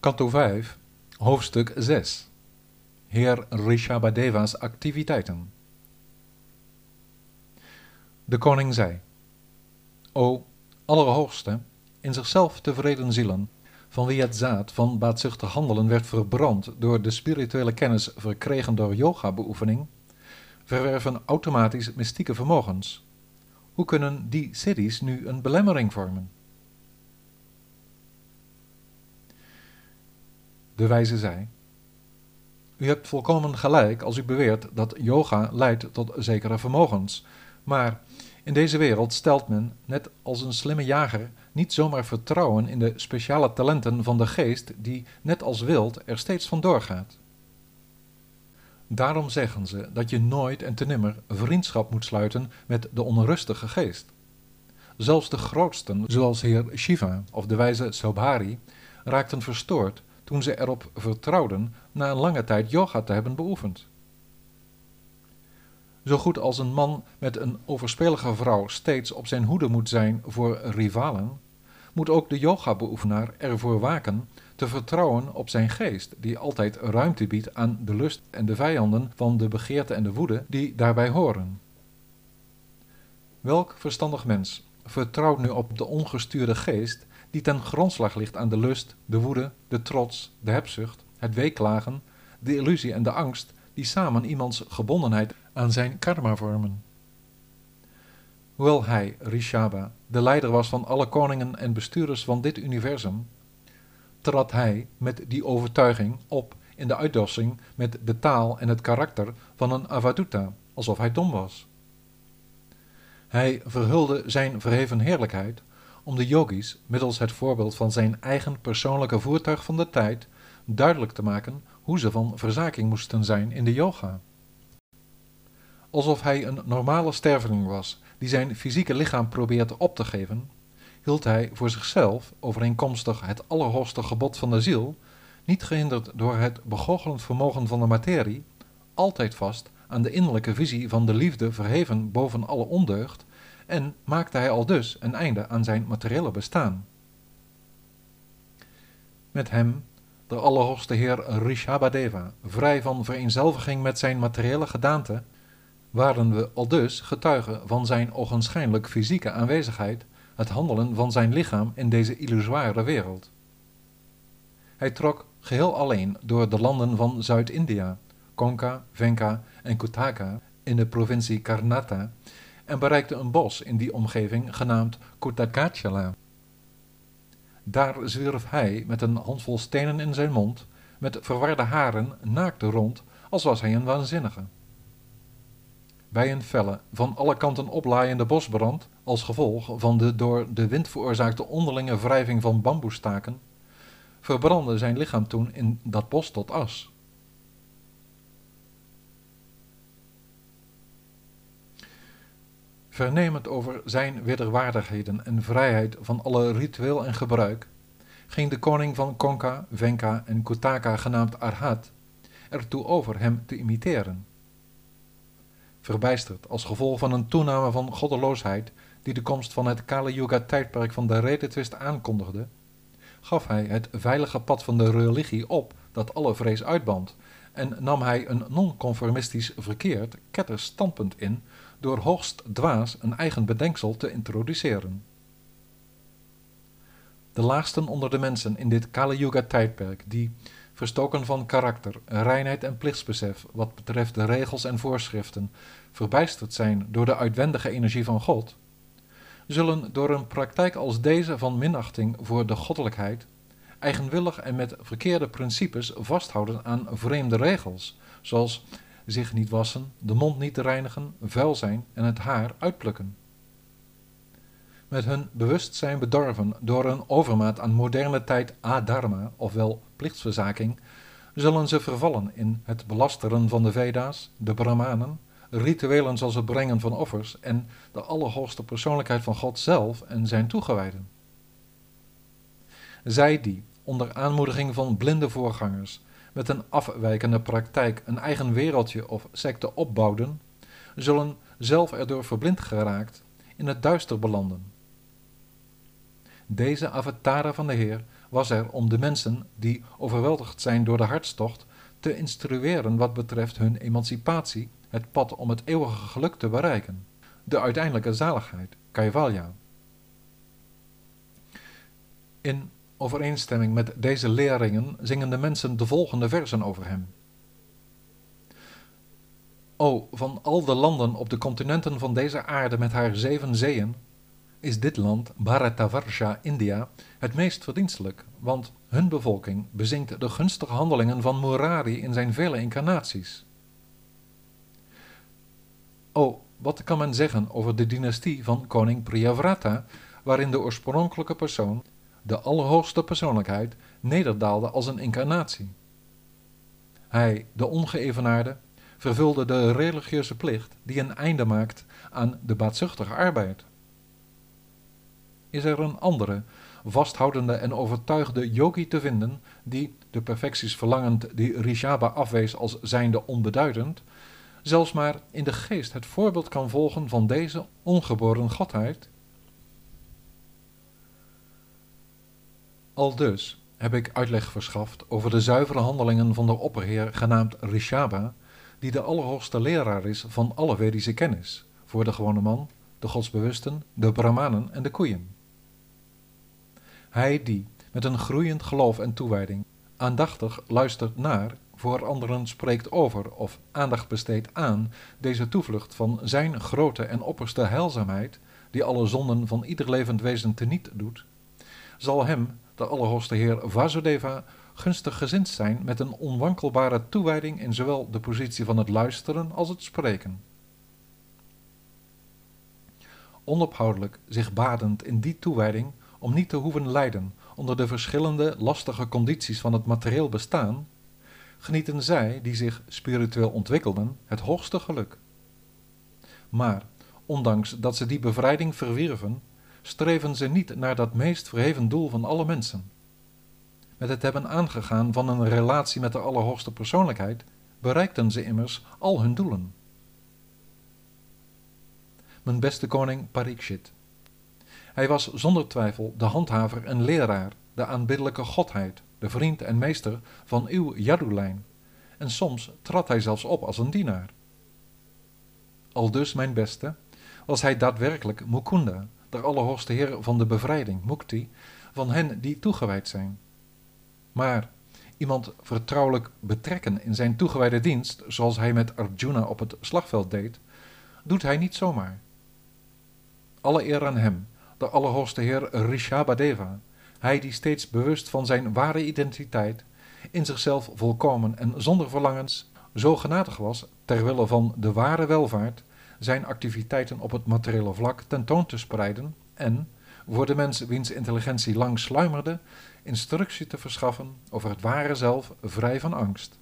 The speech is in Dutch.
Kanto 5, hoofdstuk 6 Heer Rishabhadeva's activiteiten De koning zei, O Allerhoogste, in zichzelf tevreden zielen, van wie het zaad van baatzuchtig handelen werd verbrand door de spirituele kennis verkregen door yoga-beoefening, verwerven automatisch mystieke vermogens. Hoe kunnen die siddhis nu een belemmering vormen? De wijze zei: U hebt volkomen gelijk als u beweert dat yoga leidt tot zekere vermogens, maar in deze wereld stelt men, net als een slimme jager, niet zomaar vertrouwen in de speciale talenten van de geest die, net als wild, er steeds van doorgaat. Daarom zeggen ze dat je nooit en te nimmer vriendschap moet sluiten met de onrustige geest. Zelfs de grootsten, zoals heer Shiva of de wijze Sobhari, raakten verstoord toen ze erop vertrouwden na een lange tijd yoga te hebben beoefend. Zo goed als een man met een overspelige vrouw steeds op zijn hoede moet zijn voor rivalen, moet ook de yoga-beoefenaar ervoor waken te vertrouwen op zijn geest, die altijd ruimte biedt aan de lust en de vijanden van de begeerte en de woede die daarbij horen. Welk verstandig mens vertrouwt nu op de ongestuurde geest die ten grondslag ligt aan de lust, de woede, de trots, de hebzucht, het weeklagen, de illusie en de angst die samen iemands gebondenheid aan zijn karma vormen. Hoewel hij, Rishaba, de leider was van alle koningen en bestuurders van dit universum, trad hij met die overtuiging op in de uitdossing met de taal en het karakter van een avaduta, alsof hij dom was. Hij verhulde zijn verheven heerlijkheid om de yogis middels het voorbeeld van zijn eigen persoonlijke voertuig van de tijd duidelijk te maken hoe ze van verzaking moesten zijn in de yoga. Alsof hij een normale sterveling was die zijn fysieke lichaam probeert op te geven, hield hij voor zichzelf, overeenkomstig het allerhoogste gebod van de ziel, niet gehinderd door het begoochelend vermogen van de materie, altijd vast aan de innerlijke visie van de liefde verheven boven alle ondeugd, en maakte hij al dus een einde aan zijn materiële bestaan. Met hem, de Allerhoogste Heer Rishabhadeva, vrij van vereenzelviging met zijn materiële gedaante, waren we al dus getuigen van zijn ogenschijnlijk fysieke aanwezigheid, het handelen van zijn lichaam in deze illusoire wereld. Hij trok geheel alleen door de landen van Zuid-India, Konka, Venka en Kutaka in de provincie Karnata en bereikte een bos in die omgeving genaamd Kutakachala. Daar zwierf hij met een handvol stenen in zijn mond, met verwarde haren, naakt rond, als was hij een waanzinnige. Bij een felle, van alle kanten oplaaiende bosbrand, als gevolg van de door de wind veroorzaakte onderlinge wrijving van bamboestaken, verbrandde zijn lichaam toen in dat bos tot as. Vernemend over zijn wederwaardigheden en vrijheid van alle ritueel en gebruik, ging de koning van Konka, Venka en Kutaka genaamd Arhat ertoe over hem te imiteren. Verbijsterd als gevolg van een toename van goddeloosheid die de komst van het Kali Yuga tijdperk van de redetwist aankondigde, gaf hij het veilige pad van de religie op dat alle vrees uitband en nam hij een non-conformistisch verkeerd ketters standpunt in door hoogst dwaas een eigen bedenksel te introduceren. De laagsten onder de mensen in dit Kali Yuga tijdperk, die, verstoken van karakter, reinheid en plichtsbesef wat betreft de regels en voorschriften, verbijsterd zijn door de uitwendige energie van God, zullen door een praktijk als deze van minachting voor de goddelijkheid eigenwillig en met verkeerde principes vasthouden aan vreemde regels, zoals zich niet wassen, de mond niet reinigen, vuil zijn en het haar uitplukken. Met hun bewustzijn bedorven door een overmaat aan moderne tijd adharma, ofwel plichtsverzaking, zullen ze vervallen in het belasteren van de Veda's, de Brahmanen, rituelen zoals het brengen van offers en de allerhoogste persoonlijkheid van God zelf en zijn toegewijden. Zij die, onder aanmoediging van blinde voorgangers, met een afwijkende praktijk een eigen wereldje of secte opbouwden, zullen zelf erdoor verblind geraakt in het duister belanden. Deze avatara van de Heer was er om de mensen die overweldigd zijn door de hartstocht te instrueren wat betreft hun emancipatie, het pad om het eeuwige geluk te bereiken, de uiteindelijke zaligheid, Kaivalya. In overeenstemming met deze leringen zingen de mensen de volgende versen over hem. O, van al de landen op de continenten van deze aarde met haar zeven zeeën, is dit land, Bharatavarsha, India, het meest verdienstelijk, want hun bevolking bezingt de gunstige handelingen van Murari in zijn vele incarnaties. O, wat kan men zeggen over de dynastie van koning Priyavrata, waarin de oorspronkelijke persoon, de allerhoogste persoonlijkheid, nederdaalde als een incarnatie. Hij, de ongeëvenaarde, vervulde de religieuze plicht die een einde maakt aan de baatzuchtige arbeid. Is er een andere, vasthoudende en overtuigde yogi te vinden, die, de perfecties verlangend die Rishaba afwees als zijnde onbeduidend, zelfs maar in de geest het voorbeeld kan volgen van deze ongeboren godheid? Al dus heb ik uitleg verschaft over de zuivere handelingen van de opperheer genaamd Rishaba, die de allerhoogste leraar is van alle Vedische kennis, voor de gewone man, de godsbewusten, de brahmanen en de koeien. Hij die, met een groeiend geloof en toewijding, aandachtig luistert naar, voor anderen spreekt over of aandacht besteedt aan deze toevlucht van zijn grote en opperste heilzaamheid, die alle zonden van ieder levend wezen teniet doet, zal hem, de Allerhoogste Heer Vasudeva, gunstig gezind zijn met een onwankelbare toewijding in zowel de positie van het luisteren als het spreken. Onophoudelijk zich badend in die toewijding om niet te hoeven lijden onder de verschillende lastige condities van het materieel bestaan, genieten zij die zich spiritueel ontwikkelden het hoogste geluk. Maar, ondanks dat ze die bevrijding verwierven, streven ze niet naar dat meest verheven doel van alle mensen. Met het hebben aangegaan van een relatie met de Allerhoogste Persoonlijkheid bereikten ze immers al hun doelen. Mijn beste koning Parikshit. Hij was zonder twijfel de handhaver en leraar, de aanbiddelijke godheid, de vriend en meester van uw Yadu-lijn, en soms trad hij zelfs op als een dienaar. Aldus, mijn beste, was hij daadwerkelijk Mukunda, de Allerhoogste Heer van de bevrijding, Mukti, van hen die toegewijd zijn. Maar iemand vertrouwelijk betrekken in zijn toegewijde dienst, zoals hij met Arjuna op het slagveld deed, doet hij niet zomaar. Alle eer aan hem, de Allerhoogste Heer Rishabhadeva, hij die steeds bewust van zijn ware identiteit, in zichzelf volkomen en zonder verlangens, zo genadig was, ter wille van de ware welvaart, zijn activiteiten op het materiële vlak tentoon te spreiden en, voor de mens wiens intelligentie lang sluimerde, instructie te verschaffen over het ware zelf vrij van angst.